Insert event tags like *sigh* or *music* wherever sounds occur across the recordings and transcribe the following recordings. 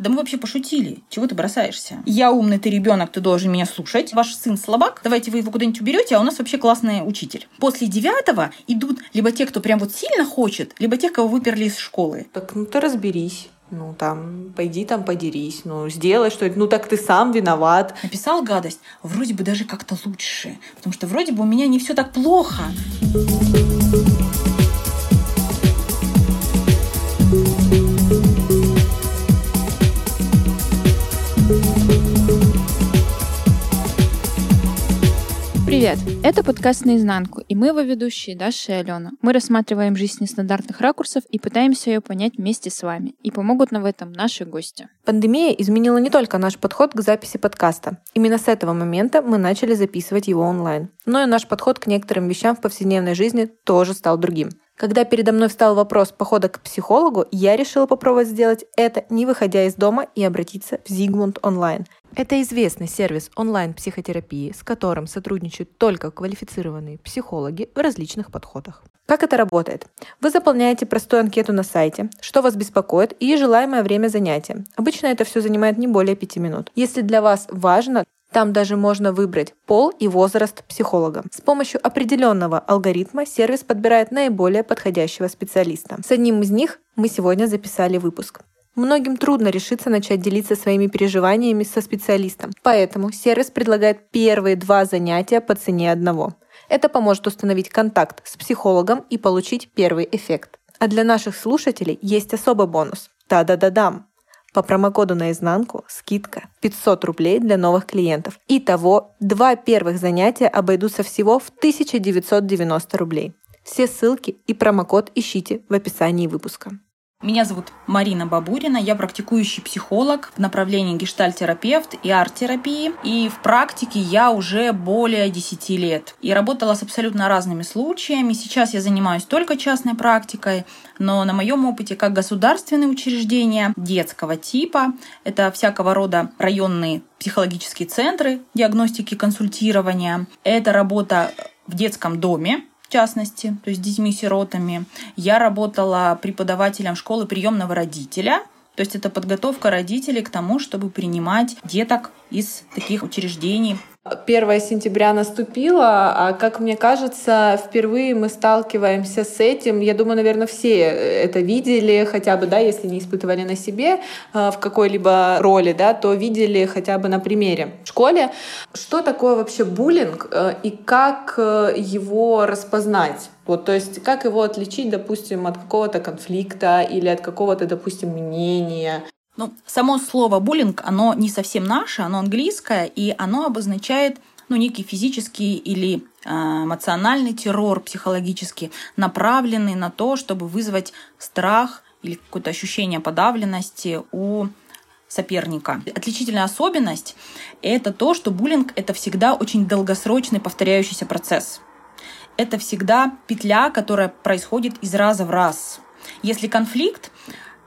Да мы вообще пошутили. Чего ты бросаешься? Я умный, ты ребенок, ты должен меня слушать. Ваш сын слабак, давайте вы его куда-нибудь уберете, а у нас вообще классный учитель. После девятого идут либо те, кто прям вот сильно хочет, либо тех, кого выперли из школы. Так ну ты разберись. Ну, там, пойди там подерись, ну, сделай что-то, ну, так ты сам виноват. Написал гадость, вроде бы даже как-то лучше, потому что вроде бы у меня не все так плохо. Привет! Это подкаст «Наизнанку», и мы его ведущие Даша и Алена. Мы рассматриваем жизнь с нестандартных ракурсов и пытаемся ее понять вместе с вами. И помогут нам в этом наши гости. Пандемия изменила не только наш подход к записи подкаста. Именно с этого момента мы начали записывать его онлайн. Но и наш подход к некоторым вещам в повседневной жизни тоже стал другим. Когда передо мной встал вопрос похода к психологу, я решила попробовать сделать это, не выходя из дома и обратиться в Zigmund онлайн – это известный сервис онлайн-психотерапии, с которым сотрудничают только квалифицированные психологи в различных подходах. Как это работает? Вы заполняете простую анкету на сайте, что вас беспокоит и желаемое время занятия. Обычно это все занимает не более 5 минут. Если для вас важно, там даже можно выбрать пол и возраст психолога. С помощью определенного алгоритма сервис подбирает наиболее подходящего специалиста. С одним из них мы сегодня записали выпуск. Многим трудно решиться начать делиться своими переживаниями со специалистом, поэтому сервис предлагает первые два занятия по цене одного. Это поможет установить контакт с психологом и получить первый эффект. А для наших слушателей есть особый бонус. Да-да-да-дам! По промокоду наизнанку скидка 500 рублей для новых клиентов. Итого, два первых занятия обойдутся всего в 1990 рублей. Все ссылки и промокод ищите в описании выпуска. Меня зовут Марина Бабурина, я практикующий психолог в направлении гештальтерапевт и арт-терапии. И в практике я уже более 10 лет. И работала с абсолютно разными случаями. Сейчас я занимаюсь только частной практикой, но на моем опыте как государственные учреждения детского типа, это всякого рода районные психологические центры диагностики консультирования, это работа в детском доме, в частности, то есть с детьми-сиротами. Я работала преподавателем школы приемного родителя, то есть это подготовка родителей к тому, чтобы принимать деток из таких учреждений 1 сентября наступило, а как мне кажется, впервые мы сталкиваемся с этим. Я думаю, наверное, все это видели, хотя бы, да, если не испытывали на себе э, в какой-либо роли, да, то видели хотя бы на примере. В школе что такое вообще буллинг э, и как э, его распознать? Вот, то есть как его отличить, допустим, от какого-то конфликта или от какого-то, допустим, мнения? Ну, само слово буллинг, оно не совсем наше, оно английское, и оно обозначает ну, некий физический или э, эмоциональный террор психологически, направленный на то, чтобы вызвать страх или какое-то ощущение подавленности у соперника. Отличительная особенность – это то, что буллинг – это всегда очень долгосрочный повторяющийся процесс. Это всегда петля, которая происходит из раза в раз. Если конфликт,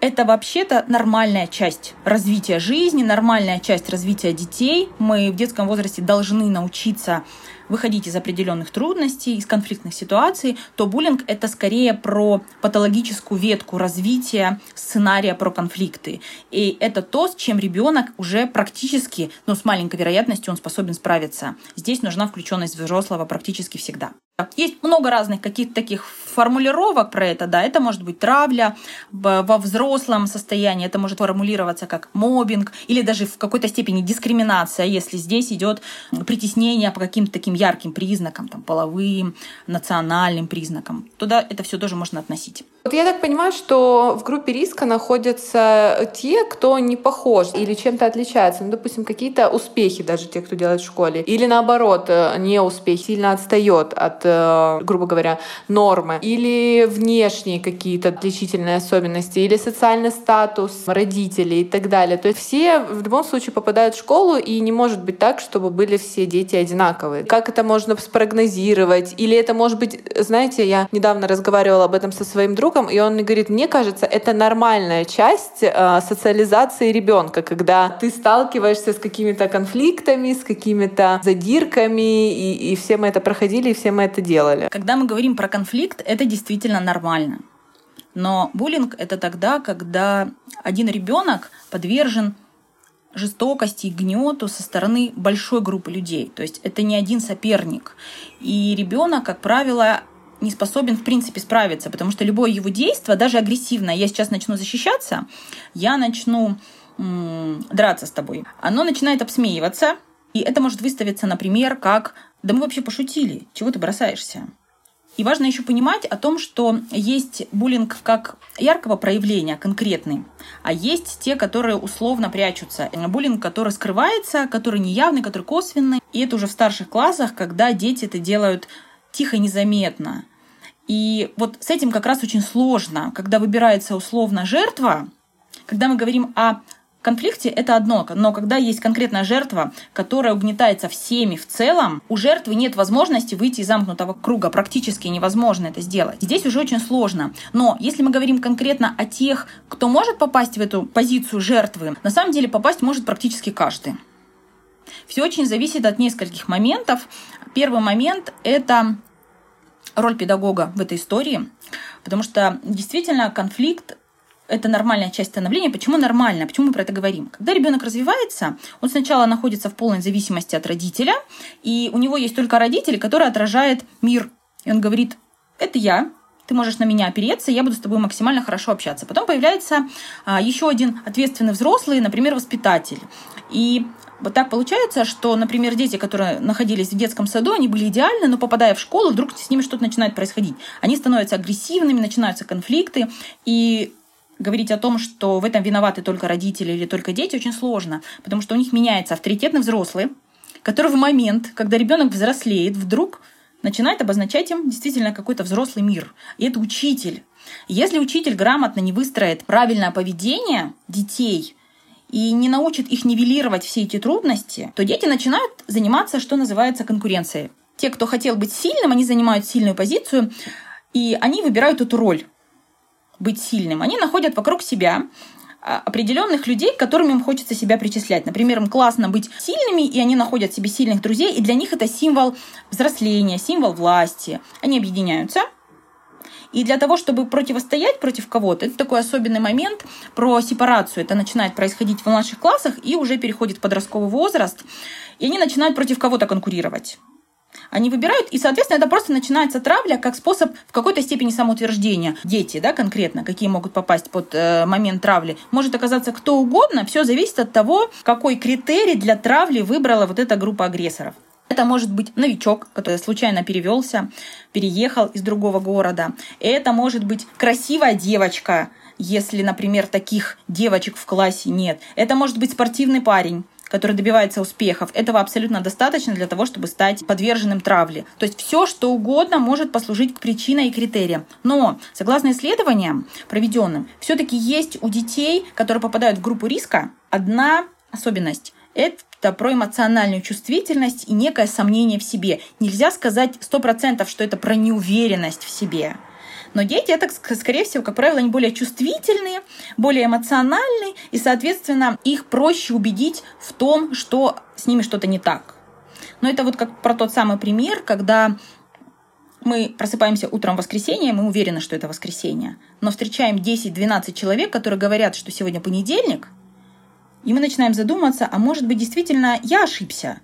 это вообще-то нормальная часть развития жизни, нормальная часть развития детей. Мы в детском возрасте должны научиться выходить из определенных трудностей, из конфликтных ситуаций, то буллинг это скорее про патологическую ветку развития сценария про конфликты. И это то, с чем ребенок уже практически, ну, с маленькой вероятностью он способен справиться. Здесь нужна включенность взрослого практически всегда. Есть много разных каких-то таких формулировок про это, да, это может быть травля во взрослом состоянии, это может формулироваться как мобинг или даже в какой-то степени дискриминация, если здесь идет притеснение по каким-то таким ярким признакам, там, половым, национальным признакам. Туда это все тоже можно относить. Вот я так понимаю, что в группе риска находятся те, кто не похож или чем-то отличается. Ну, допустим, какие-то успехи даже те, кто делает в школе. Или наоборот, э, не успех, сильно отстает от, грубо говоря, нормы. Или внешние какие-то отличительные особенности. Или социальный статус родителей и так далее. То есть все в любом случае попадают в школу, и не может быть так, чтобы были все дети одинаковые. Как это можно спрогнозировать? Или это может быть, знаете, я недавно разговаривала об этом со своим другом, другом, и он мне говорит, мне кажется, это нормальная часть э, социализации ребенка, когда ты сталкиваешься с какими-то конфликтами, с какими-то задирками, и, и все мы это проходили, и все мы это делали. Когда мы говорим про конфликт, это действительно нормально. Но буллинг это тогда, когда один ребенок подвержен жестокости и гнету со стороны большой группы людей. То есть это не один соперник. И ребенок, как правило, не способен в принципе справиться, потому что любое его действие, даже агрессивное, я сейчас начну защищаться, я начну м- драться с тобой, оно начинает обсмеиваться, и это может выставиться, например, как «да мы вообще пошутили, чего ты бросаешься?» И важно еще понимать о том, что есть буллинг как яркого проявления, конкретный, а есть те, которые условно прячутся. Буллинг, который скрывается, который неявный, который косвенный. И это уже в старших классах, когда дети это делают тихо, незаметно. И вот с этим как раз очень сложно, когда выбирается условно жертва, когда мы говорим о конфликте это одно, но когда есть конкретная жертва, которая угнетается всеми в целом, у жертвы нет возможности выйти из замкнутого круга, практически невозможно это сделать. Здесь уже очень сложно. Но если мы говорим конкретно о тех, кто может попасть в эту позицию жертвы, на самом деле попасть может практически каждый. Все очень зависит от нескольких моментов. Первый момент – это роль педагога в этой истории, потому что действительно конфликт это нормальная часть становления. Почему нормально? Почему мы про это говорим? Когда ребенок развивается, он сначала находится в полной зависимости от родителя, и у него есть только родитель, который отражает мир. И он говорит, это я, ты можешь на меня опереться, я буду с тобой максимально хорошо общаться. Потом появляется а, еще один ответственный взрослый, например, воспитатель. И вот так получается, что, например, дети, которые находились в детском саду, они были идеальны, но попадая в школу, вдруг с ними что-то начинает происходить. Они становятся агрессивными, начинаются конфликты, и говорить о том, что в этом виноваты только родители или только дети, очень сложно, потому что у них меняется авторитетный взрослый, который в момент, когда ребенок взрослеет, вдруг начинает обозначать им действительно какой-то взрослый мир. И это учитель. Если учитель грамотно не выстроит правильное поведение детей и не научит их нивелировать все эти трудности, то дети начинают заниматься, что называется, конкуренцией. Те, кто хотел быть сильным, они занимают сильную позицию, и они выбирают эту роль быть сильным, они находят вокруг себя а, определенных людей, к которым им хочется себя причислять. Например, им классно быть сильными, и они находят себе сильных друзей, и для них это символ взросления, символ власти. Они объединяются. И для того, чтобы противостоять против кого-то, это такой особенный момент про сепарацию. Это начинает происходить в младших классах и уже переходит в подростковый возраст. И они начинают против кого-то конкурировать они выбирают, и, соответственно, это просто начинается травля как способ в какой-то степени самоутверждения. Дети, да, конкретно, какие могут попасть под э, момент травли, может оказаться кто угодно, все зависит от того, какой критерий для травли выбрала вот эта группа агрессоров. Это может быть новичок, который случайно перевелся, переехал из другого города. Это может быть красивая девочка, если, например, таких девочек в классе нет. Это может быть спортивный парень, который добивается успехов, этого абсолютно достаточно для того, чтобы стать подверженным травле. То есть все, что угодно может послужить к причиной и критериям. Но, согласно исследованиям проведенным, все-таки есть у детей, которые попадают в группу риска, одна особенность – это про эмоциональную чувствительность и некое сомнение в себе. Нельзя сказать сто процентов, что это про неуверенность в себе. Но дети, это, скорее всего, как правило, они более чувствительные, более эмоциональные, и, соответственно, их проще убедить в том, что с ними что-то не так. Но это вот как про тот самый пример, когда мы просыпаемся утром в воскресенье, мы уверены, что это воскресенье, но встречаем 10-12 человек, которые говорят, что сегодня понедельник, и мы начинаем задуматься, а может быть, действительно, я ошибся.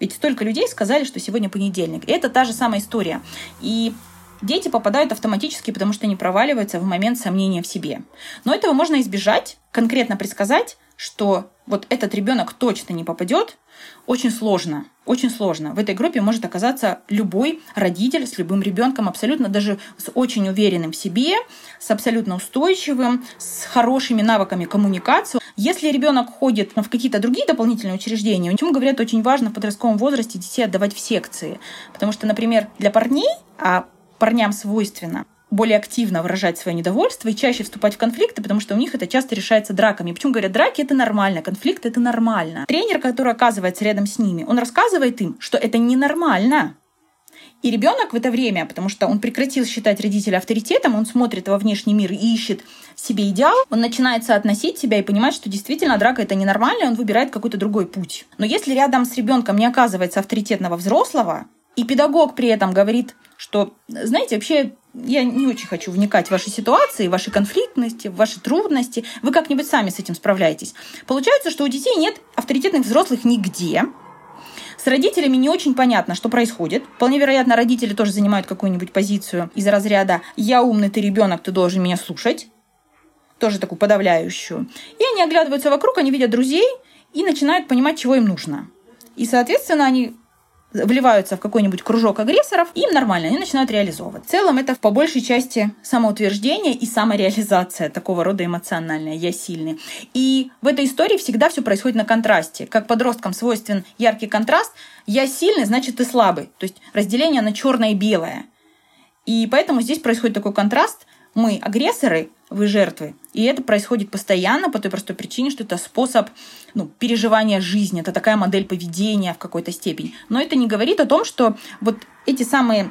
Ведь столько людей сказали, что сегодня понедельник. И это та же самая история. И дети попадают автоматически, потому что они проваливаются в момент сомнения в себе. Но этого можно избежать, конкретно предсказать, что вот этот ребенок точно не попадет, очень сложно. Очень сложно. В этой группе может оказаться любой родитель с любым ребенком, абсолютно даже с очень уверенным в себе, с абсолютно устойчивым, с хорошими навыками коммуникации. Если ребенок ходит в какие-то другие дополнительные учреждения, о чем говорят, очень важно в подростковом возрасте детей отдавать в секции. Потому что, например, для парней, а парням свойственно более активно выражать свое недовольство и чаще вступать в конфликты, потому что у них это часто решается драками. Почему говорят, драки это нормально, конфликт это нормально. Тренер, который оказывается рядом с ними, он рассказывает им, что это ненормально. И ребенок в это время, потому что он прекратил считать родителя авторитетом, он смотрит во внешний мир и ищет себе идеал, он начинает соотносить себя и понимать, что действительно драка это ненормально, и он выбирает какой-то другой путь. Но если рядом с ребенком не оказывается авторитетного взрослого, и педагог при этом говорит, что, знаете, вообще я не очень хочу вникать в ваши ситуации, в ваши конфликтности, в ваши трудности. Вы как-нибудь сами с этим справляетесь. Получается, что у детей нет авторитетных взрослых нигде. С родителями не очень понятно, что происходит. Вполне вероятно, родители тоже занимают какую-нибудь позицию из разряда «я умный, ты ребенок, ты должен меня слушать». Тоже такую подавляющую. И они оглядываются вокруг, они видят друзей и начинают понимать, чего им нужно. И, соответственно, они вливаются в какой-нибудь кружок агрессоров, им нормально, они начинают реализовывать. В целом это по большей части самоутверждение и самореализация такого рода эмоциональная «я сильный». И в этой истории всегда все происходит на контрасте. Как подросткам свойствен яркий контраст, «я сильный, значит ты слабый». То есть разделение на черное и белое. И поэтому здесь происходит такой контраст. Мы агрессоры, вы жертвы. И это происходит постоянно по той простой причине, что это способ ну, переживания жизни, это такая модель поведения в какой-то степени. Но это не говорит о том, что вот эти самые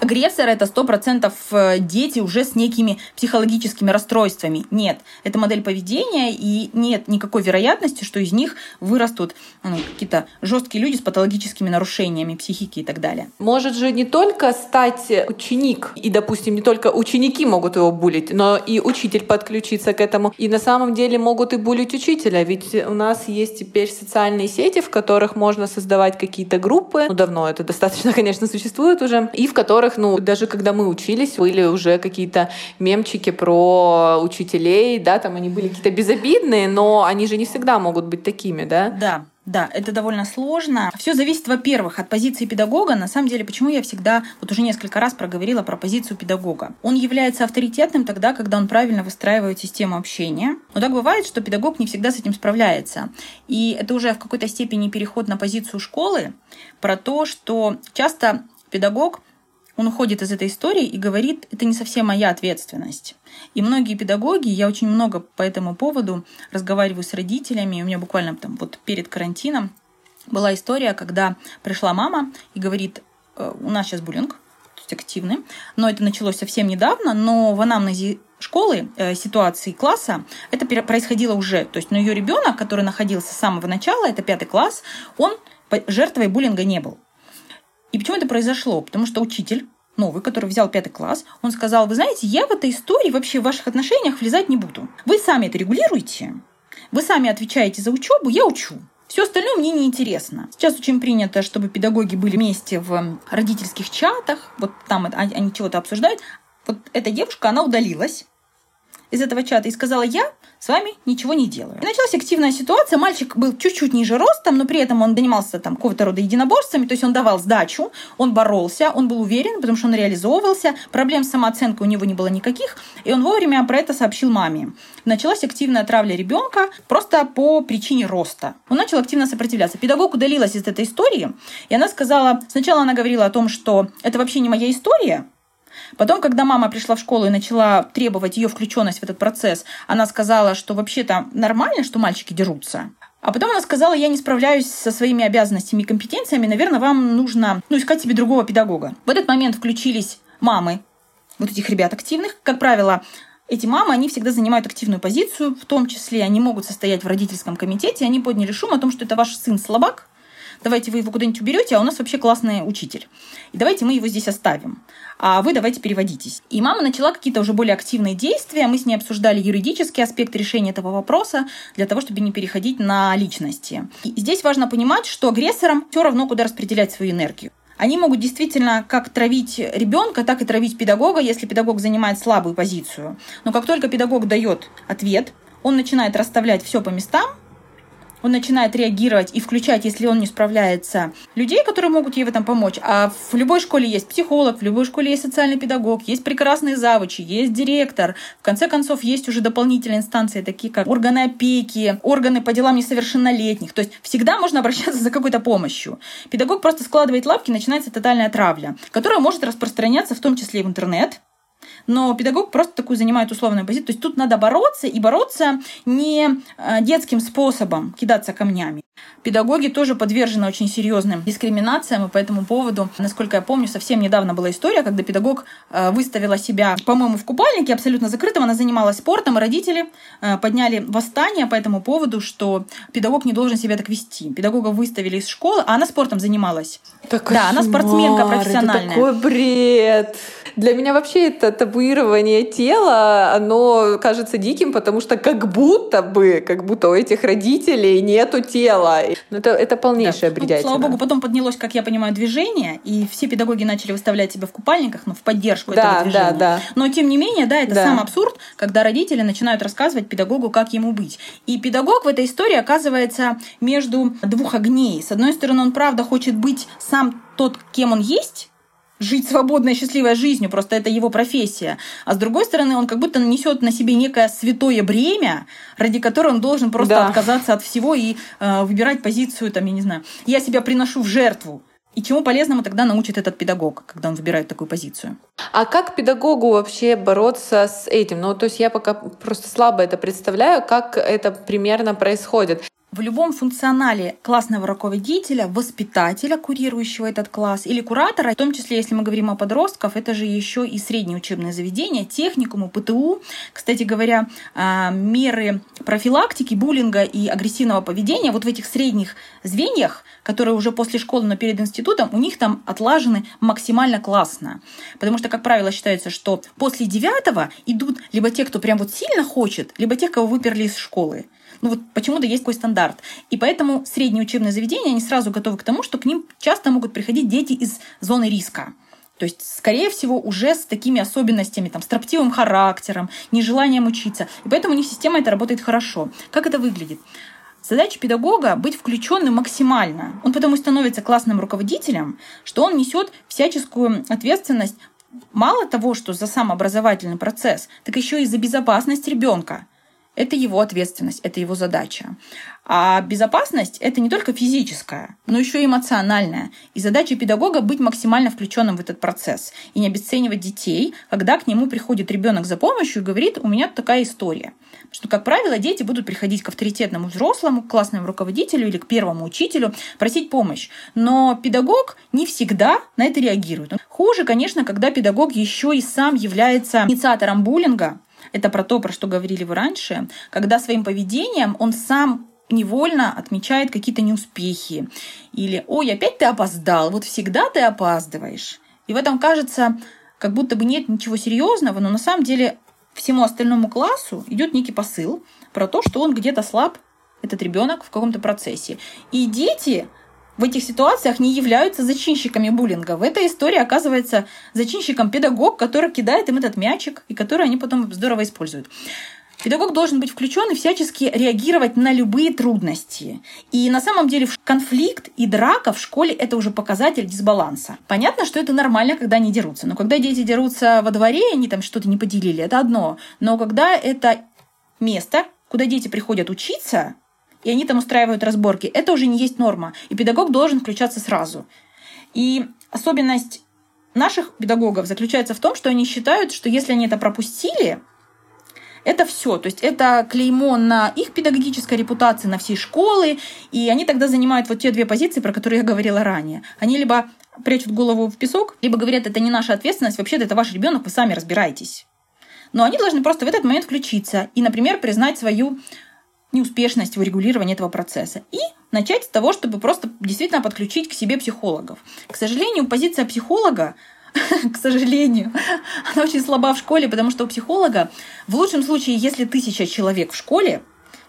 агрессоры это сто процентов э, дети уже с некими психологическими расстройствами. Нет, это модель поведения, и нет никакой вероятности, что из них вырастут ну, какие-то жесткие люди с патологическими нарушениями психики и так далее. Может же не только стать ученик, и, допустим, не только ученики могут его булить, но и учитель подключиться к этому. И на самом деле могут и булить учителя, ведь у нас есть теперь социальные сети, в которых можно создавать какие-то группы. Ну, давно это достаточно, *laughs* конечно, существует уже, и в которых ну, даже когда мы учились, были уже какие-то мемчики про учителей, да, там они были какие-то безобидные, но они же не всегда могут быть такими, да? Да, да, это довольно сложно. Все зависит, во-первых, от позиции педагога. На самом деле, почему я всегда, вот уже несколько раз проговорила про позицию педагога. Он является авторитетным тогда, когда он правильно выстраивает систему общения. Но так бывает, что педагог не всегда с этим справляется. И это уже в какой-то степени переход на позицию школы про то, что часто педагог он уходит из этой истории и говорит, это не совсем моя ответственность. И многие педагоги, я очень много по этому поводу разговариваю с родителями, у меня буквально там вот перед карантином была история, когда пришла мама и говорит, «Э, у нас сейчас буллинг, то есть активный, но это началось совсем недавно, но в анамнезе школы, э, ситуации класса, это происходило уже. То есть, но ее ребенок, который находился с самого начала, это пятый класс, он жертвой буллинга не был. И почему это произошло? Потому что учитель новый, который взял пятый класс, он сказал, вы знаете, я в этой истории вообще в ваших отношениях влезать не буду. Вы сами это регулируете, вы сами отвечаете за учебу, я учу. Все остальное мне не интересно. Сейчас очень принято, чтобы педагоги были вместе в родительских чатах, вот там они чего-то обсуждают. Вот эта девушка, она удалилась из этого чата и сказала, я с вами ничего не делаю. И началась активная ситуация. Мальчик был чуть-чуть ниже ростом, но при этом он занимался там какого-то рода единоборствами, то есть он давал сдачу, он боролся, он был уверен, потому что он реализовывался, проблем с самооценкой у него не было никаких, и он вовремя про это сообщил маме. Началась активная травля ребенка просто по причине роста. Он начал активно сопротивляться. Педагог удалилась из этой истории, и она сказала, сначала она говорила о том, что это вообще не моя история, Потом, когда мама пришла в школу и начала требовать ее включенность в этот процесс, она сказала, что вообще-то нормально, что мальчики дерутся. А потом она сказала, я не справляюсь со своими обязанностями и компетенциями, наверное, вам нужно ну, искать себе другого педагога. В этот момент включились мамы вот этих ребят активных. Как правило, эти мамы, они всегда занимают активную позицию, в том числе они могут состоять в родительском комитете, они подняли шум о том, что это ваш сын слабак, давайте вы его куда-нибудь уберете, а у нас вообще классный учитель. И давайте мы его здесь оставим. А вы давайте переводитесь. И мама начала какие-то уже более активные действия. Мы с ней обсуждали юридический аспект решения этого вопроса для того, чтобы не переходить на личности. И здесь важно понимать, что агрессорам все равно, куда распределять свою энергию. Они могут действительно как травить ребенка, так и травить педагога, если педагог занимает слабую позицию. Но как только педагог дает ответ, он начинает расставлять все по местам, он начинает реагировать и включать, если он не справляется, людей, которые могут ей в этом помочь. А в любой школе есть психолог, в любой школе есть социальный педагог, есть прекрасные завучи, есть директор. В конце концов, есть уже дополнительные инстанции, такие как органы опеки, органы по делам несовершеннолетних. То есть всегда можно обращаться за какой-то помощью. Педагог просто складывает лапки, начинается тотальная травля, которая может распространяться в том числе и в интернет, но педагог просто такую занимает условную позицию. То есть тут надо бороться и бороться не э, детским способом, кидаться камнями. Педагоги тоже подвержены очень серьезным дискриминациям, и по этому поводу, насколько я помню, совсем недавно была история, когда педагог э, выставила себя, по-моему, в купальнике абсолютно закрытом, она занималась спортом, и родители э, подняли восстание по этому поводу, что педагог не должен себя так вести. Педагога выставили из школы, а она спортом занималась. Так да, она спортсменка профессиональная. Это такой бред. Для меня вообще это табуирование тела, оно кажется диким, потому что как будто бы, как будто у этих родителей нету тела. Ну, это, это полнейшая да. бредятина. Ну, слава богу, потом поднялось, как я понимаю, движение, и все педагоги начали выставлять себя в купальниках, ну, в поддержку да, этого движения. Да, да. Но, тем не менее, да, это да. сам абсурд, когда родители начинают рассказывать педагогу, как ему быть. И педагог в этой истории оказывается между двух огней. С одной стороны, он правда хочет быть сам тот, кем он есть, жить свободной, счастливой жизнью, просто это его профессия. А с другой стороны, он как будто несет на себе некое святое бремя, ради которого он должен просто да. отказаться от всего и э, выбирать позицию, там, я не знаю, я себя приношу в жертву. И чему полезному тогда научит этот педагог, когда он выбирает такую позицию? А как педагогу вообще бороться с этим? Ну, то есть я пока просто слабо это представляю, как это примерно происходит. В любом функционале классного руководителя, воспитателя, курирующего этот класс, или куратора, в том числе, если мы говорим о подростках, это же еще и средние учебные заведения, техникумы, ПТУ. Кстати говоря, а, меры профилактики буллинга и агрессивного поведения вот в этих средних звеньях, которые уже после школы, но перед институтом, у них там отлажены максимально классно. Потому что, как правило, считается, что после девятого идут либо те, кто прям вот сильно хочет, либо тех, кого выперли из школы. Ну вот почему-то есть такой стандарт. И поэтому средние учебные заведения, они сразу готовы к тому, что к ним часто могут приходить дети из зоны риска. То есть, скорее всего, уже с такими особенностями, там, строптивым характером, нежеланием учиться. И поэтому у них система это работает хорошо. Как это выглядит? Задача педагога быть включенным максимально. Он потому и становится классным руководителем, что он несет всяческую ответственность мало того, что за сам образовательный процесс, так еще и за безопасность ребенка. Это его ответственность, это его задача. А безопасность это не только физическая, но еще и эмоциональная. И задача педагога быть максимально включенным в этот процесс и не обесценивать детей, когда к нему приходит ребенок за помощью и говорит, у меня такая история. Потому что, как правило, дети будут приходить к авторитетному взрослому, к классному руководителю или к первому учителю просить помощь. Но педагог не всегда на это реагирует. Хуже, конечно, когда педагог еще и сам является инициатором буллинга, это про то, про что говорили вы раньше, когда своим поведением он сам невольно отмечает какие-то неуспехи. Или «Ой, опять ты опоздал, вот всегда ты опаздываешь». И в этом кажется, как будто бы нет ничего серьезного, но на самом деле всему остальному классу идет некий посыл про то, что он где-то слаб, этот ребенок в каком-то процессе. И дети в этих ситуациях не являются зачинщиками буллинга. В этой истории оказывается зачинщиком педагог, который кидает им этот мячик, и который они потом здорово используют. Педагог должен быть включен и всячески реагировать на любые трудности. И на самом деле конфликт и драка в школе это уже показатель дисбаланса. Понятно, что это нормально, когда они дерутся. Но когда дети дерутся во дворе, они там что-то не поделили, это одно. Но когда это место, куда дети приходят учиться, и они там устраивают разборки. Это уже не есть норма. И педагог должен включаться сразу. И особенность наших педагогов заключается в том, что они считают, что если они это пропустили, это все. То есть это клеймо на их педагогической репутации, на всей школы, и они тогда занимают вот те две позиции, про которые я говорила ранее. Они либо прячут голову в песок, либо говорят, это не наша ответственность, вообще-то это ваш ребенок, вы сами разбираетесь. Но они должны просто в этот момент включиться и, например, признать свою неуспешность в урегулировании этого процесса. И начать с того, чтобы просто действительно подключить к себе психологов. К сожалению, позиция психолога *laughs* к сожалению, *laughs* она очень слаба в школе, потому что у психолога в лучшем случае, если тысяча человек в школе,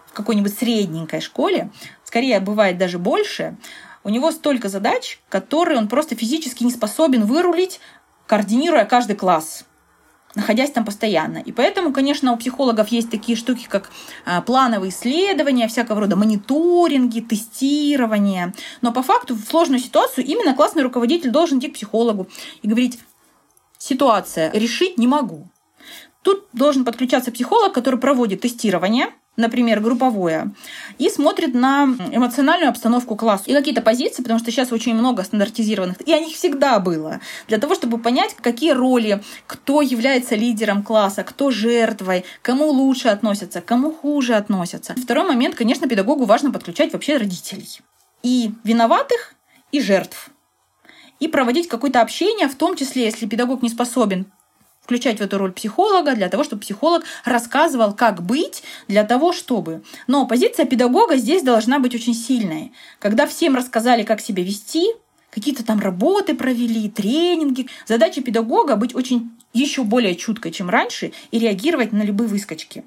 в какой-нибудь средненькой школе, скорее бывает даже больше, у него столько задач, которые он просто физически не способен вырулить, координируя каждый класс находясь там постоянно. И поэтому, конечно, у психологов есть такие штуки, как а, плановые исследования, всякого рода мониторинги, тестирование. Но по факту в сложную ситуацию именно классный руководитель должен идти к психологу и говорить, ситуация, решить не могу. Тут должен подключаться психолог, который проводит тестирование – например, групповое, и смотрит на эмоциональную обстановку класса и какие-то позиции, потому что сейчас очень много стандартизированных, и о них всегда было, для того, чтобы понять, какие роли, кто является лидером класса, кто жертвой, кому лучше относятся, кому хуже относятся. Второй момент, конечно, педагогу важно подключать вообще родителей. И виноватых, и жертв. И проводить какое-то общение, в том числе, если педагог не способен включать в эту роль психолога для того, чтобы психолог рассказывал, как быть, для того, чтобы. Но позиция педагога здесь должна быть очень сильной. Когда всем рассказали, как себя вести, какие-то там работы провели, тренинги. Задача педагога быть очень еще более чутко, чем раньше, и реагировать на любые выскочки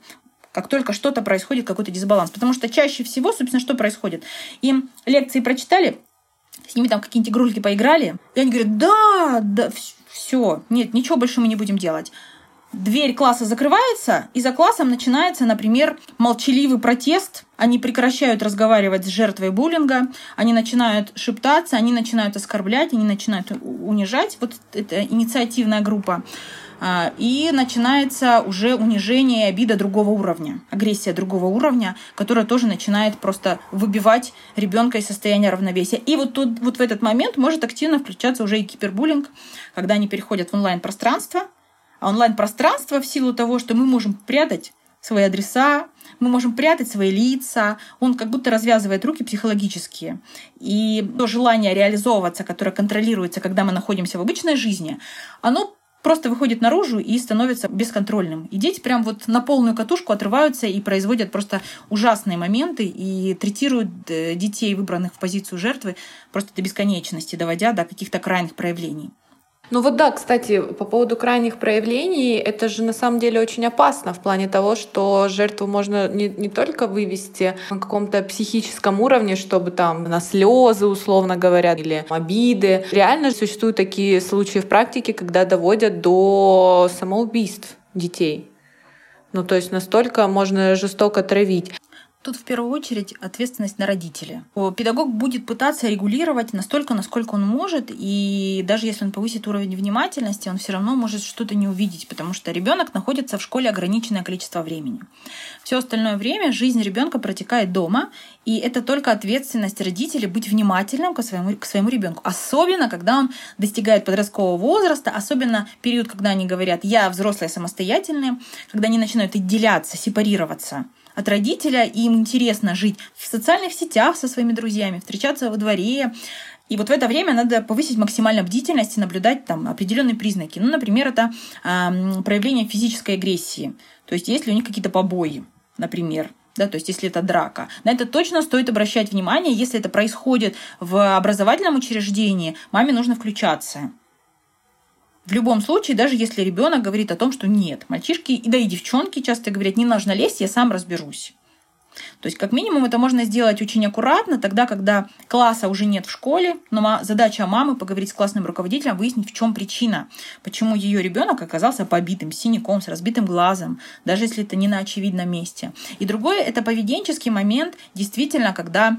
как только что-то происходит, какой-то дисбаланс. Потому что чаще всего, собственно, что происходит? Им лекции прочитали, с ними там какие-нибудь игрульки поиграли, и они говорят, да, да, все, нет, ничего больше мы не будем делать дверь класса закрывается, и за классом начинается, например, молчаливый протест. Они прекращают разговаривать с жертвой буллинга, они начинают шептаться, они начинают оскорблять, они начинают унижать. Вот это инициативная группа. А, и начинается уже унижение и обида другого уровня, агрессия другого уровня, которая тоже начинает просто выбивать ребенка из состояния равновесия. И вот тут вот в этот момент может активно включаться уже и кибербуллинг, когда они переходят в онлайн-пространство, а онлайн-пространство в силу того, что мы можем прятать свои адреса, мы можем прятать свои лица, он как будто развязывает руки психологические. И то желание реализовываться, которое контролируется, когда мы находимся в обычной жизни, оно просто выходит наружу и становится бесконтрольным. И дети прям вот на полную катушку отрываются и производят просто ужасные моменты и третируют э, детей, выбранных в позицию жертвы, просто до бесконечности, доводя до каких-то крайних проявлений. Ну вот да, кстати, по поводу крайних проявлений, это же на самом деле очень опасно в плане того, что жертву можно не, не только вывести на каком-то психическом уровне, чтобы там на слезы, условно говоря, или обиды. Реально существуют такие случаи в практике, когда доводят до самоубийств детей. Ну, то есть настолько можно жестоко травить. Тут в первую очередь ответственность на родителя. Педагог будет пытаться регулировать настолько, насколько он может, и даже если он повысит уровень внимательности, он все равно может что-то не увидеть, потому что ребенок находится в школе ограниченное количество времени. Все остальное время жизнь ребенка протекает дома, и это только ответственность родителей быть внимательным к своему, к своему ребенку. Особенно, когда он достигает подросткового возраста, особенно период, когда они говорят «я взрослая самостоятельная», когда они начинают отделяться, сепарироваться – от родителя, и им интересно жить в социальных сетях со своими друзьями, встречаться во дворе. И вот в это время надо повысить максимально бдительность и наблюдать там определенные признаки. Ну, например, это э, проявление физической агрессии. То есть, если у них какие-то побои, например, да, то есть если это драка. На это точно стоит обращать внимание. Если это происходит в образовательном учреждении, маме нужно включаться. В любом случае, даже если ребенок говорит о том, что нет, мальчишки, да и девчонки часто говорят, не нужно лезть, я сам разберусь. То есть, как минимум, это можно сделать очень аккуратно, тогда, когда класса уже нет в школе, но задача мамы поговорить с классным руководителем, выяснить, в чем причина, почему ее ребенок оказался побитым, синяком, с разбитым глазом, даже если это не на очевидном месте. И другое это поведенческий момент, действительно, когда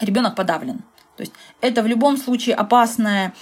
ребенок подавлен. То есть это в любом случае опасная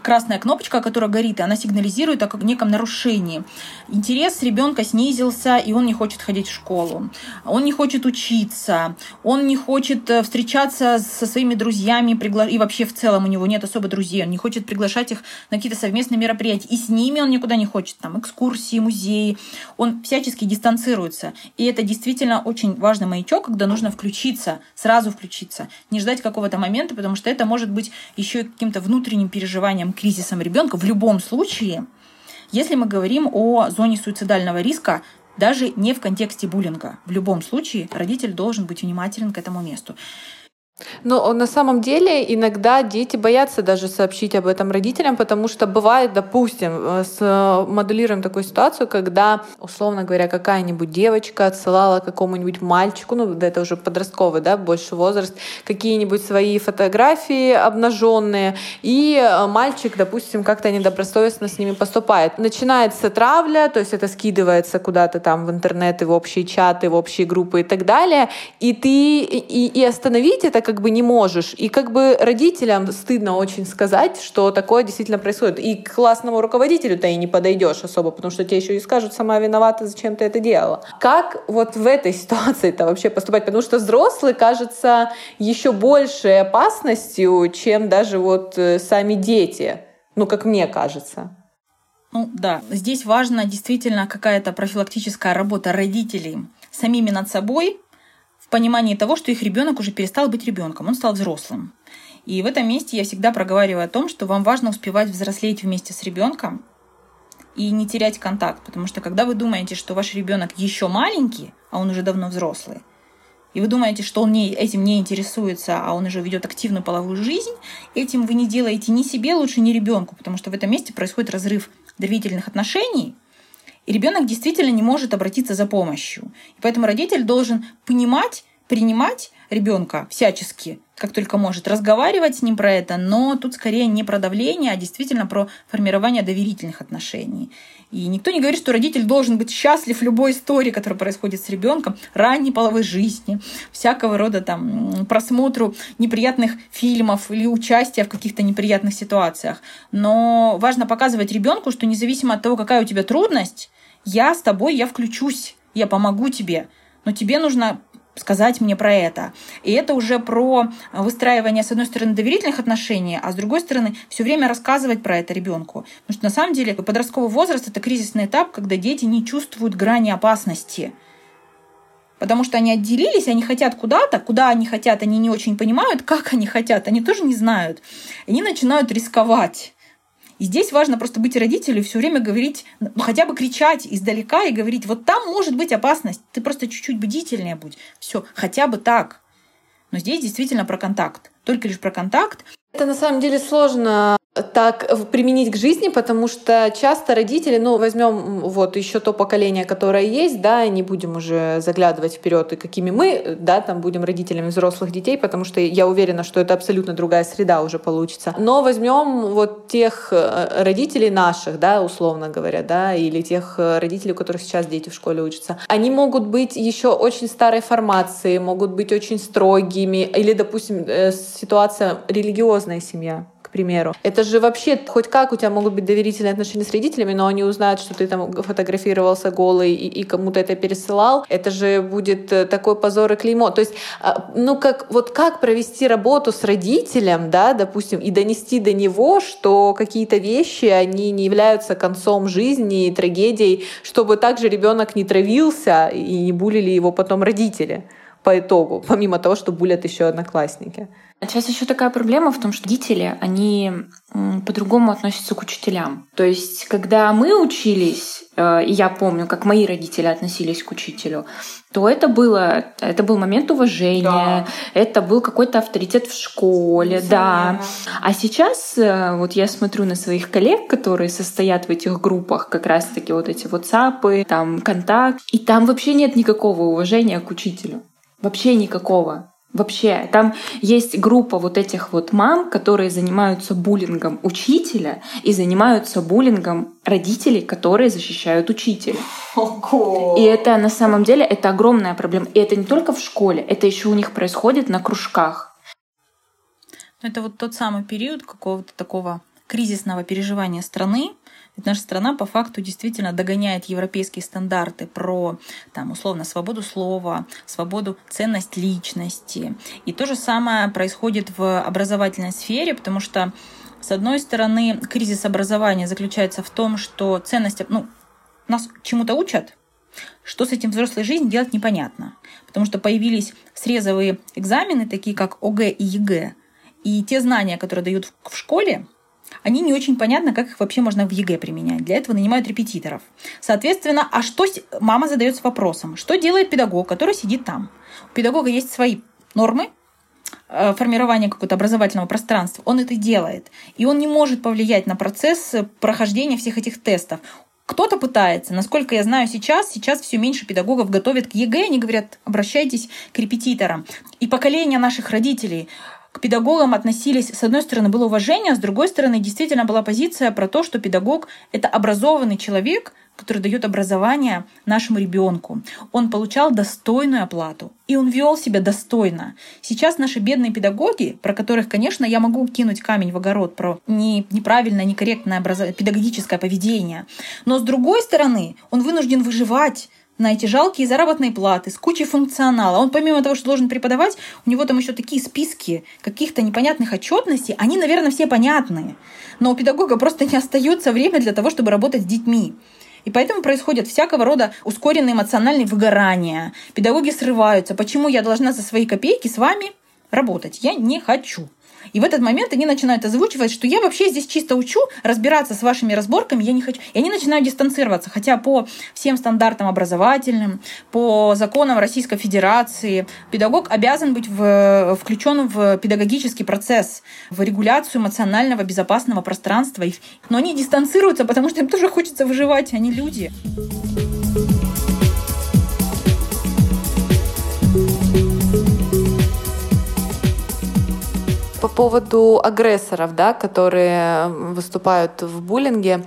красная кнопочка, которая горит, и она сигнализирует о неком нарушении. Интерес ребенка снизился, и он не хочет ходить в школу. Он не хочет учиться, он не хочет э, встречаться со своими друзьями, и вообще в целом у него нет особо друзей, он не хочет приглашать их на какие-то совместные мероприятия. И с ними он никуда не хочет, там, экскурсии, музеи. Он всячески дистанцируется. И это действительно очень важный маячок, когда нужно включиться, сразу включиться, не ждать какого-то момента, потому что это может быть еще каким-то внутренним переживанием, кризисом ребенка. В любом случае, если мы говорим о зоне суицидального риска, даже не в контексте буллинга. В любом случае родитель должен быть внимателен к этому месту. Но на самом деле иногда дети боятся даже сообщить об этом родителям, потому что бывает, допустим, э, с э, модулируем такую ситуацию, когда, условно говоря, какая-нибудь девочка отсылала какому-нибудь мальчику, ну да, это уже подростковый, да, больше возраст, какие-нибудь свои фотографии обнаженные, и э, мальчик, допустим, как-то недобросовестно с ними поступает. Начинается травля, то есть это скидывается куда-то там в интернет и в общие чаты, в общие группы и так далее, и ты и, и остановить это как бы не можешь. И как бы родителям стыдно очень сказать, что такое действительно происходит. И к классному руководителю ты и не подойдешь особо, потому что тебе еще и скажут, сама виновата, зачем ты это делала. Как вот в этой *laughs* ситуации это вообще поступать? Потому что взрослый кажется еще большей опасностью, чем даже вот э, сами дети. Ну, как мне кажется. Ну да, здесь важна действительно какая-то профилактическая работа родителей самими над собой, в понимании того, что их ребенок уже перестал быть ребенком, он стал взрослым. И в этом месте я всегда проговариваю о том, что вам важно успевать взрослеть вместе с ребенком и не терять контакт, потому что когда вы думаете, что ваш ребенок еще маленький, а он уже давно взрослый, и вы думаете, что он не, этим не интересуется, а он уже ведет активную половую жизнь, этим вы не делаете ни себе лучше, ни ребенку, потому что в этом месте происходит разрыв доверительных отношений, и ребенок действительно не может обратиться за помощью. И поэтому родитель должен понимать, принимать ребенка всячески, как только может, разговаривать с ним про это, но тут скорее не про давление, а действительно про формирование доверительных отношений. И никто не говорит, что родитель должен быть счастлив в любой истории, которая происходит с ребенком, ранней половой жизни, всякого рода там просмотру неприятных фильмов или участия в каких-то неприятных ситуациях. Но важно показывать ребенку, что независимо от того, какая у тебя трудность, я с тобой, я включусь, я помогу тебе. Но тебе нужно сказать мне про это. И это уже про выстраивание, с одной стороны, доверительных отношений, а с другой стороны, все время рассказывать про это ребенку. Потому что на самом деле подростковый возраст это кризисный этап, когда дети не чувствуют грани опасности. Потому что они отделились, они хотят куда-то, куда они хотят, они не очень понимают, как они хотят, они тоже не знают. Они начинают рисковать. И здесь важно просто быть родителем, все время говорить, хотя бы кричать издалека и говорить, вот там может быть опасность, ты просто чуть-чуть бдительнее будь. Все, хотя бы так. Но здесь действительно про контакт. Только лишь про контакт. Это на самом деле сложно так применить к жизни, потому что часто родители, ну, возьмем вот еще то поколение, которое есть, да, не будем уже заглядывать вперед, и какими мы, да, там будем родителями взрослых детей, потому что я уверена, что это абсолютно другая среда уже получится. Но возьмем вот тех э, родителей наших, да, условно говоря, да, или тех э, родителей, у которых сейчас дети в школе учатся. Они могут быть еще очень старой формации, могут быть очень строгими, или, допустим, э, ситуация религиозная семья, примеру. Это же вообще хоть как у тебя могут быть доверительные отношения с родителями, но они узнают, что ты там фотографировался голый и, и кому-то это пересылал. Это же будет э, такой позор и клеймо. То есть, а, ну как вот как провести работу с родителем, да, допустим, и донести до него, что какие-то вещи они не являются концом жизни и трагедией, чтобы также ребенок не травился и не булили его потом родители по итогу, помимо того, что булят еще одноклассники. Сейчас еще такая проблема в том, что родители, они по-другому относятся к учителям. То есть, когда мы учились, э, и я помню, как мои родители относились к учителю, то это было, это был момент уважения, да. это был какой-то авторитет в школе, да. А сейчас э, вот я смотрю на своих коллег, которые состоят в этих группах, как раз-таки вот эти WhatsApp, там контакт, и там вообще нет никакого уважения к учителю. Вообще никакого. Вообще, там есть группа вот этих вот мам, которые занимаются буллингом учителя и занимаются буллингом родителей, которые защищают учителя. Ого. И это на самом деле это огромная проблема. И это не только в школе, это еще у них происходит на кружках. Это вот тот самый период какого-то такого кризисного переживания страны, ведь наша страна по факту действительно догоняет европейские стандарты про, там, условно, свободу слова, свободу, ценность личности. И то же самое происходит в образовательной сфере, потому что, с одной стороны, кризис образования заключается в том, что ценность, ну, нас чему-то учат, что с этим взрослой жизнью делать непонятно. Потому что появились срезовые экзамены, такие как ОГЭ и ЕГЭ. И те знания, которые дают в школе, они не очень понятно, как их вообще можно в ЕГЭ применять. Для этого нанимают репетиторов. Соответственно, а что мама задается вопросом? Что делает педагог, который сидит там? У педагога есть свои нормы, э, формирования какого-то образовательного пространства, он это делает. И он не может повлиять на процесс прохождения всех этих тестов. Кто-то пытается. Насколько я знаю сейчас, сейчас все меньше педагогов готовят к ЕГЭ. Они говорят, обращайтесь к репетиторам. И поколение наших родителей к педагогам относились, с одной стороны, было уважение, а с другой стороны, действительно была позиция про то, что педагог — это образованный человек, который дает образование нашему ребенку. Он получал достойную оплату, и он вел себя достойно. Сейчас наши бедные педагоги, про которых, конечно, я могу кинуть камень в огород про не, неправильное, некорректное образ... педагогическое поведение, но с другой стороны, он вынужден выживать на эти жалкие заработные платы с кучей функционала. Он помимо того, что должен преподавать, у него там еще такие списки каких-то непонятных отчетностей. Они, наверное, все понятные. Но у педагога просто не остается время для того, чтобы работать с детьми. И поэтому происходят всякого рода ускоренные эмоциональные выгорания. Педагоги срываются. Почему я должна за свои копейки с вами работать? Я не хочу. И в этот момент они начинают озвучивать, что я вообще здесь чисто учу разбираться с вашими разборками, я не хочу. И они начинают дистанцироваться. Хотя по всем стандартам образовательным, по законам Российской Федерации, педагог обязан быть в, включен в педагогический процесс, в регуляцию эмоционального безопасного пространства. Но они дистанцируются, потому что им тоже хочется выживать, они люди. По поводу агрессоров, да, которые выступают в буллинге,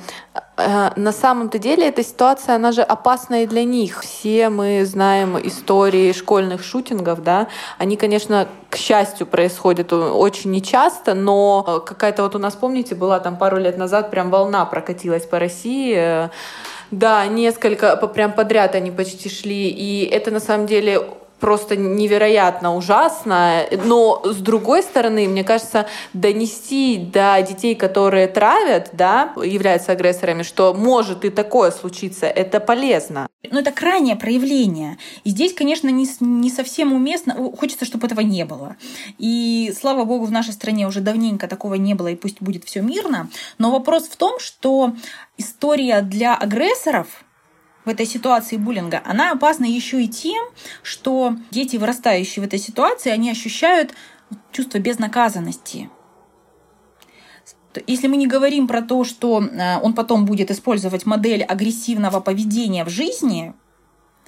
э, на самом-то деле эта ситуация, она же опасна и для них. Все мы знаем истории школьных шутингов, да, они, конечно, к счастью, происходят очень нечасто, но какая-то вот у нас, помните, была там пару лет назад прям волна прокатилась по России, да, несколько прям подряд они почти шли, и это на самом деле просто невероятно ужасно. Но с другой стороны, мне кажется, донести до детей, которые травят, да, являются агрессорами, что может и такое случиться, это полезно. Но это крайнее проявление. И здесь, конечно, не, не совсем уместно. Хочется, чтобы этого не было. И слава богу, в нашей стране уже давненько такого не было, и пусть будет все мирно. Но вопрос в том, что история для агрессоров в этой ситуации буллинга, она опасна еще и тем, что дети, вырастающие в этой ситуации, они ощущают чувство безнаказанности. Если мы не говорим про то, что э, он потом будет использовать модель агрессивного поведения в жизни,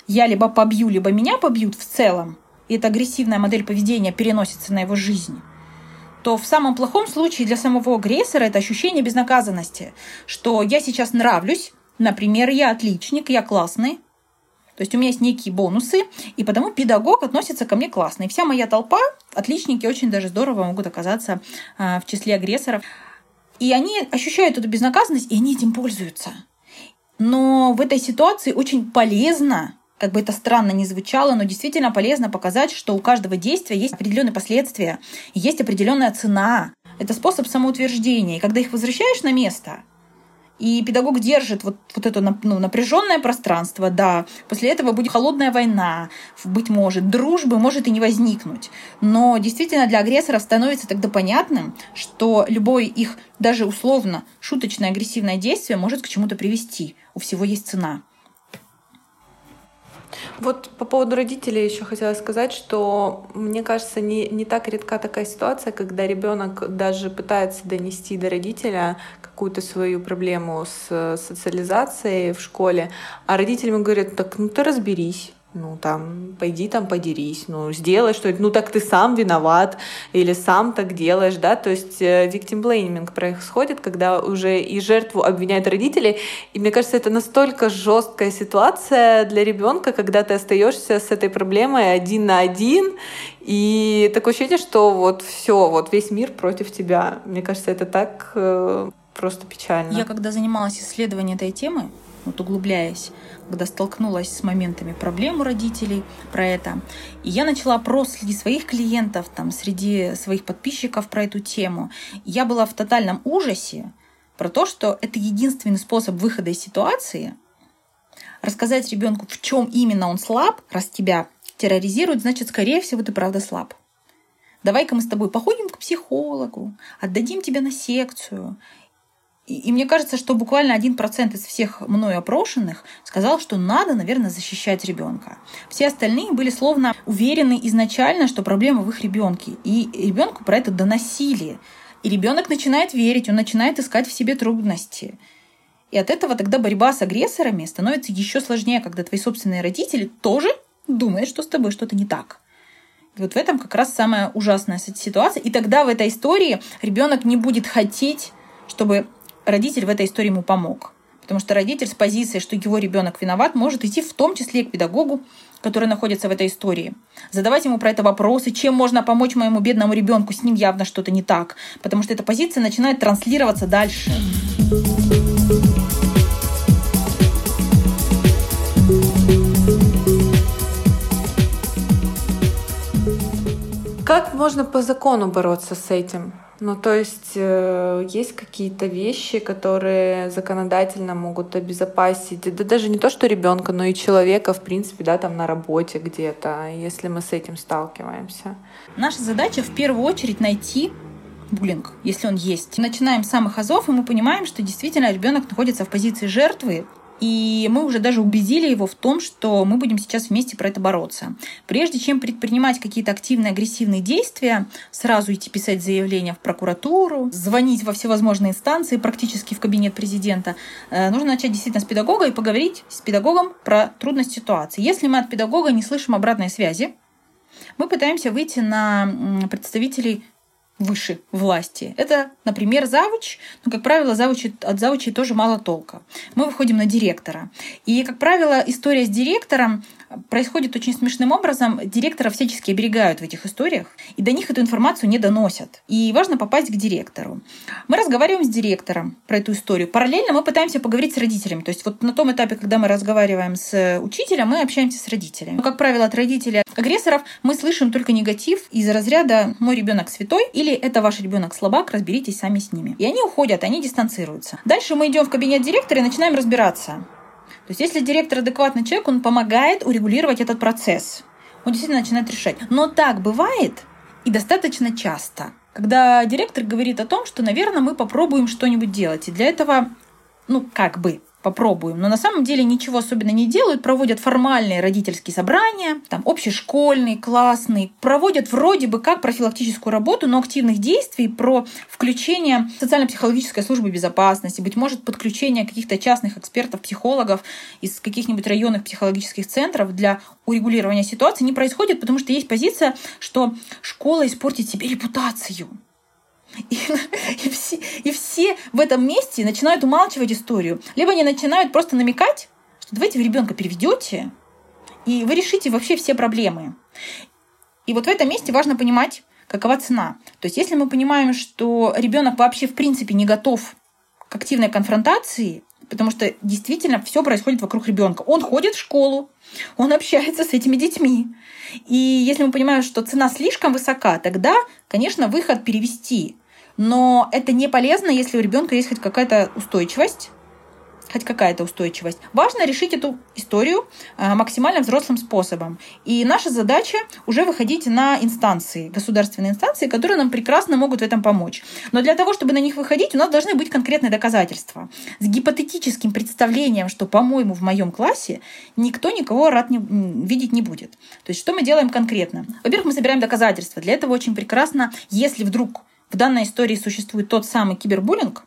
я либо побью, либо меня побьют в целом, и эта агрессивная модель поведения переносится на его жизнь, то в самом плохом случае для самого агрессора это ощущение безнаказанности, что я сейчас нравлюсь, Например, я отличник, я классный, то есть у меня есть некие бонусы, и потому педагог относится ко мне классно. И вся моя толпа, отличники, очень даже здорово могут оказаться а, в числе агрессоров. И они ощущают эту безнаказанность, и они этим пользуются. Но в этой ситуации очень полезно, как бы это странно ни звучало, но действительно полезно показать, что у каждого действия есть определенные последствия, есть определенная цена. Это способ самоутверждения. И когда их возвращаешь на место, и педагог держит вот, вот это ну, напряженное пространство, да. После этого будет холодная война, быть может, дружбы может и не возникнуть. Но действительно для агрессоров становится тогда понятным, что любое их даже условно шуточное агрессивное действие может к чему-то привести. У всего есть цена. Вот по поводу родителей еще хотела сказать, что мне кажется, не, не так редка такая ситуация, когда ребенок даже пытается донести до родителя какую-то свою проблему с социализацией в школе, а родители говорят, так ну ты разберись ну там, пойди там подерись, ну сделай что-то, ну так ты сам виноват или сам так делаешь, да, то есть э, victim blaming происходит, когда уже и жертву обвиняют родители, и мне кажется, это настолько жесткая ситуация для ребенка, когда ты остаешься с этой проблемой один на один, и такое ощущение, что вот все, вот весь мир против тебя. Мне кажется, это так э, просто печально. Я когда занималась исследованием этой темы, вот углубляясь, когда столкнулась с моментами проблем у родителей про это. И я начала опрос среди своих клиентов, там, среди своих подписчиков про эту тему. Я была в тотальном ужасе про то, что это единственный способ выхода из ситуации. Рассказать ребенку, в чем именно он слаб, раз тебя терроризируют, значит, скорее всего, ты правда слаб. Давай-ка мы с тобой походим к психологу, отдадим тебя на секцию, и, мне кажется, что буквально один процент из всех мною опрошенных сказал, что надо, наверное, защищать ребенка. Все остальные были словно уверены изначально, что проблема в их ребенке. И ребенку про это доносили. И ребенок начинает верить, он начинает искать в себе трудности. И от этого тогда борьба с агрессорами становится еще сложнее, когда твои собственные родители тоже думают, что с тобой что-то не так. И вот в этом как раз самая ужасная ситуация. И тогда в этой истории ребенок не будет хотеть, чтобы родитель в этой истории ему помог. Потому что родитель с позиции, что его ребенок виноват, может идти в том числе к педагогу, который находится в этой истории. Задавать ему про это вопросы, чем можно помочь моему бедному ребенку, с ним явно что-то не так. Потому что эта позиция начинает транслироваться дальше. Как можно по закону бороться с этим? Ну, то есть э, есть какие-то вещи, которые законодательно могут обезопасить, да даже не то, что ребенка, но и человека, в принципе, да, там на работе где-то, если мы с этим сталкиваемся. Наша задача в первую очередь найти буллинг, если он есть. Начинаем с самых азов, и мы понимаем, что действительно ребенок находится в позиции жертвы, и мы уже даже убедили его в том, что мы будем сейчас вместе про это бороться. Прежде чем предпринимать какие-то активные агрессивные действия, сразу идти писать заявление в прокуратуру, звонить во всевозможные инстанции, практически в кабинет президента, э, нужно начать действительно с педагога и поговорить с педагогом про трудность ситуации. Если мы от педагога не слышим обратной связи, мы пытаемся выйти на представителей выше власти. Это, например, завуч, но, как правило, завучи, от завучей тоже мало толка. Мы выходим на директора. И, как правило, история с директором происходит очень смешным образом. Директора всячески оберегают в этих историях, и до них эту информацию не доносят. И важно попасть к директору. Мы разговариваем с директором про эту историю. Параллельно мы пытаемся поговорить с родителями. То есть вот на том этапе, когда мы разговариваем с учителем, мы общаемся с родителями. Но, как правило, от родителей агрессоров мы слышим только негатив из разряда «мой ребенок святой» или «это ваш ребенок слабак, разберитесь сами с ними». И они уходят, они дистанцируются. Дальше мы идем в кабинет директора и начинаем разбираться. То есть если директор адекватный человек, он помогает урегулировать этот процесс. Он действительно начинает решать. Но так бывает и достаточно часто, когда директор говорит о том, что, наверное, мы попробуем что-нибудь делать. И для этого, ну, как бы, попробуем. Но на самом деле ничего особенно не делают, проводят формальные родительские собрания, там общешкольные, классные, проводят вроде бы как профилактическую работу, но активных действий про включение социально-психологической службы безопасности, быть может, подключение каких-то частных экспертов, психологов из каких-нибудь районных психологических центров для урегулирования ситуации не происходит, потому что есть позиция, что школа испортит себе репутацию. И, *laughs* и, все, и все в этом месте начинают умалчивать историю. Либо они начинают просто намекать, что давайте вы ребенка переведете, и вы решите вообще все проблемы. И вот в этом месте важно понимать, какова цена. То есть если мы понимаем, что ребенок вообще в принципе не готов к активной конфронтации, потому что действительно все происходит вокруг ребенка. Он ходит в школу, он общается с этими детьми. И если мы понимаем, что цена слишком высока, тогда, конечно, выход перевести но это не полезно, если у ребенка есть хоть какая-то устойчивость, хоть какая-то устойчивость. Важно решить эту историю э, максимально взрослым способом. И наша задача уже выходить на инстанции, государственные инстанции, которые нам прекрасно могут в этом помочь. Но для того, чтобы на них выходить, у нас должны быть конкретные доказательства. С гипотетическим представлением, что, по-моему, в моем классе никто никого рад не, видеть не будет. То есть что мы делаем конкретно? Во-первых, мы собираем доказательства. Для этого очень прекрасно, если вдруг в данной истории существует тот самый кибербуллинг,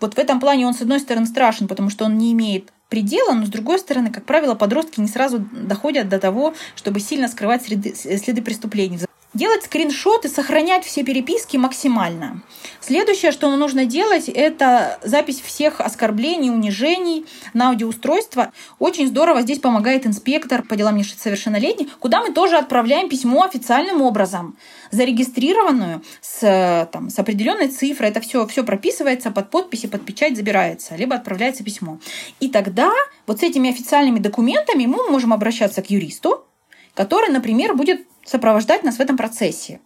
вот в этом плане он, с одной стороны, страшен, потому что он не имеет предела, но с другой стороны, как правило, подростки не сразу доходят до того, чтобы сильно скрывать следы, следы преступлений. Делать скриншоты, сохранять все переписки максимально. Следующее, что нужно делать, это запись всех оскорблений, унижений на аудиоустройство. Очень здорово здесь помогает инспектор по делам несовершеннолетних, куда мы тоже отправляем письмо официальным образом, зарегистрированную с, там, с определенной цифрой. Это все, все прописывается под подписи, под печать забирается, либо отправляется письмо. И тогда вот с этими официальными документами мы можем обращаться к юристу, который, например, будет сопровождать нас в этом процессе.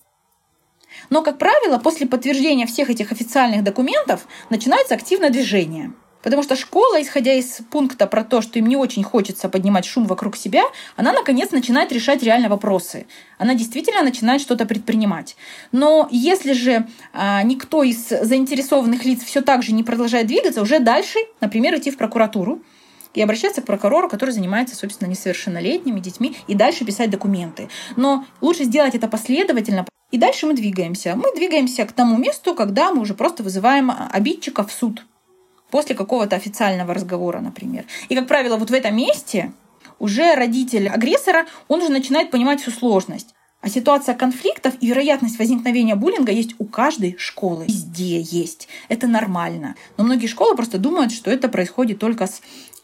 Но, как правило, после подтверждения всех этих официальных документов начинается активное движение. Потому что школа, исходя из пункта про то, что им не очень хочется поднимать шум вокруг себя, она, наконец, начинает решать реально вопросы. Она действительно начинает что-то предпринимать. Но если же а, никто из заинтересованных лиц все так же не продолжает двигаться, уже дальше, например, идти в прокуратуру, и обращаться к прокурору, который занимается, собственно, несовершеннолетними детьми, и дальше писать документы. Но лучше сделать это последовательно. И дальше мы двигаемся. Мы двигаемся к тому месту, когда мы уже просто вызываем обидчика в суд после какого-то официального разговора, например. И, как правило, вот в этом месте уже родитель агрессора, он уже начинает понимать всю сложность. А ситуация конфликтов и вероятность возникновения буллинга есть у каждой школы. Везде есть. Это нормально. Но многие школы просто думают, что это происходит только с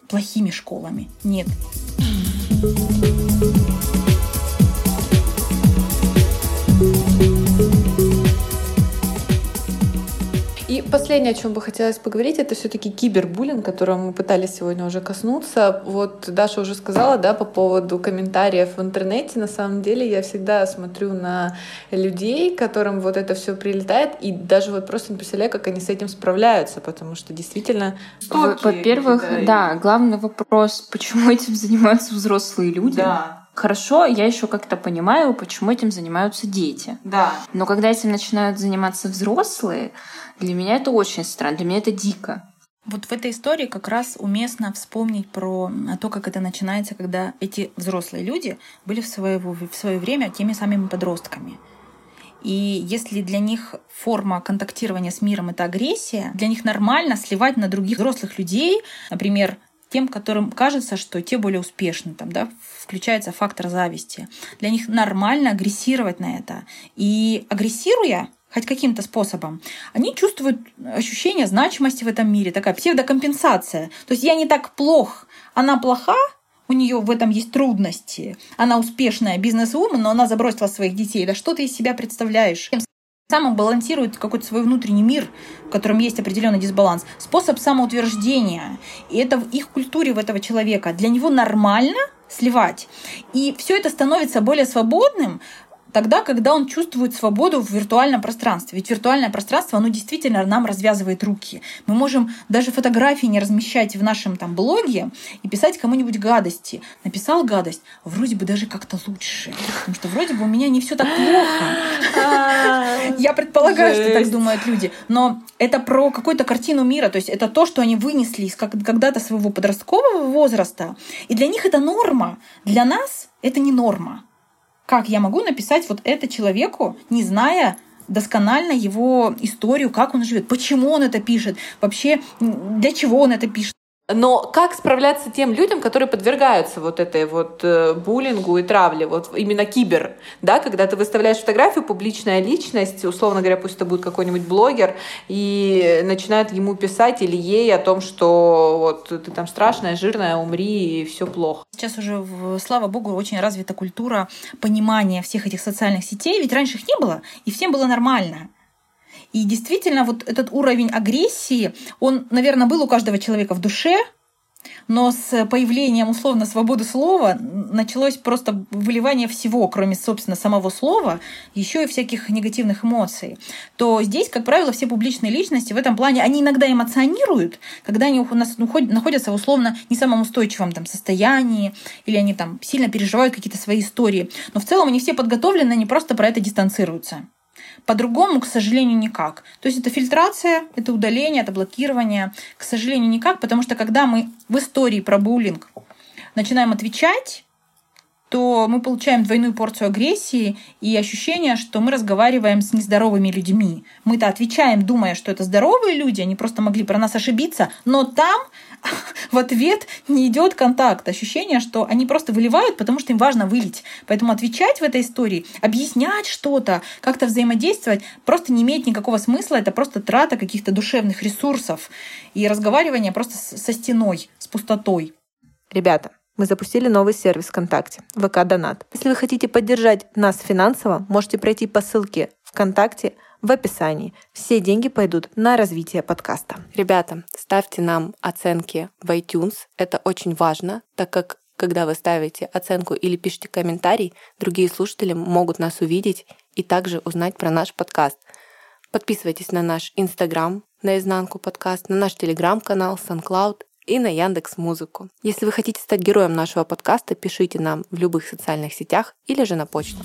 плохими школами. Нет. И последнее, о чем бы хотелось поговорить, это все-таки кибербуллинг, которого мы пытались сегодня уже коснуться. Вот Даша уже сказала, да, по поводу комментариев в интернете. На самом деле я всегда смотрю на людей, которым вот это все прилетает, и даже вот просто не представляю, как они с этим справляются, потому что действительно... Во-первых, да, главный вопрос, *laughs* почему этим занимаются взрослые люди? Да Хорошо, я еще как-то понимаю, почему этим занимаются дети. Да. Но когда этим начинают заниматься взрослые, для меня это очень странно, для меня это дико. Вот в этой истории как раз уместно вспомнить про то, как это начинается, когда эти взрослые люди были в свое, в свое время теми самыми подростками. И если для них форма контактирования с миром — это агрессия, для них нормально сливать на других взрослых людей, например, тем, которым кажется, что те более успешны, там, да, включается фактор зависти. Для них нормально агрессировать на это. И агрессируя, хоть каким-то способом, они чувствуют ощущение значимости в этом мире, такая псевдокомпенсация. То есть я не так плох, она плоха, у нее в этом есть трудности, она успешная бизнес-вумен, но она забросила своих детей. Да что ты из себя представляешь? Самым балансирует какой-то свой внутренний мир, в котором есть определенный дисбаланс, способ самоутверждения. И это в их культуре, в этого человека. Для него нормально сливать. И все это становится более свободным, тогда, когда он чувствует свободу в виртуальном пространстве. Ведь виртуальное пространство, оно действительно нам развязывает руки. Мы можем даже фотографии не размещать в нашем там блоге и писать кому-нибудь гадости. Написал гадость, вроде бы даже как-то лучше. Потому что вроде бы у меня не все так плохо. Я предполагаю, что так думают люди. Но это про какую-то картину мира. То есть это то, что они вынесли из когда-то своего подросткового возраста. И для них это норма. Для нас это не норма. Как я могу написать вот это человеку, не зная досконально его историю, как он живет, почему он это пишет, вообще для чего он это пишет. Но как справляться тем людям, которые подвергаются вот этой вот э, буллингу и травле, вот именно кибер, да, когда ты выставляешь фотографию, публичная личность, условно говоря, пусть это будет какой-нибудь блогер, и начинают ему писать или ей о том, что вот ты там страшная, жирная, умри, и все плохо. Сейчас уже, слава богу, очень развита культура понимания всех этих социальных сетей, ведь раньше их не было, и всем было нормально. И действительно, вот этот уровень агрессии, он, наверное, был у каждого человека в душе, но с появлением условно свободы слова началось просто выливание всего, кроме, собственно, самого слова, еще и всяких негативных эмоций. То здесь, как правило, все публичные личности в этом плане, они иногда эмоционируют, когда они у нас находятся в условно не самом устойчивом там, состоянии, или они там сильно переживают какие-то свои истории. Но в целом они все подготовлены, они просто про это дистанцируются. По-другому, к сожалению, никак. То есть это фильтрация, это удаление, это блокирование. К сожалению, никак, потому что когда мы в истории про буллинг начинаем отвечать, то мы получаем двойную порцию агрессии и ощущение, что мы разговариваем с нездоровыми людьми. Мы-то отвечаем, думая, что это здоровые люди, они просто могли про нас ошибиться, но там *laughs* в ответ не идет контакт. Ощущение, что они просто выливают, потому что им важно вылить. Поэтому отвечать в этой истории, объяснять что-то, как-то взаимодействовать просто не имеет никакого смысла. Это просто трата каких-то душевных ресурсов и разговаривание просто со стеной, с пустотой. Ребята, мы запустили новый сервис ВКонтакте – ВК Донат. Если вы хотите поддержать нас финансово, можете пройти по ссылке ВКонтакте в описании. Все деньги пойдут на развитие подкаста. Ребята, ставьте нам оценки в iTunes. Это очень важно, так как когда вы ставите оценку или пишете комментарий, другие слушатели могут нас увидеть и также узнать про наш подкаст. Подписывайтесь на наш Инстаграм, на изнанку подкаст, на наш Телеграм-канал, SoundCloud и на Яндекс Музыку. Если вы хотите стать героем нашего подкаста, пишите нам в любых социальных сетях или же на почту.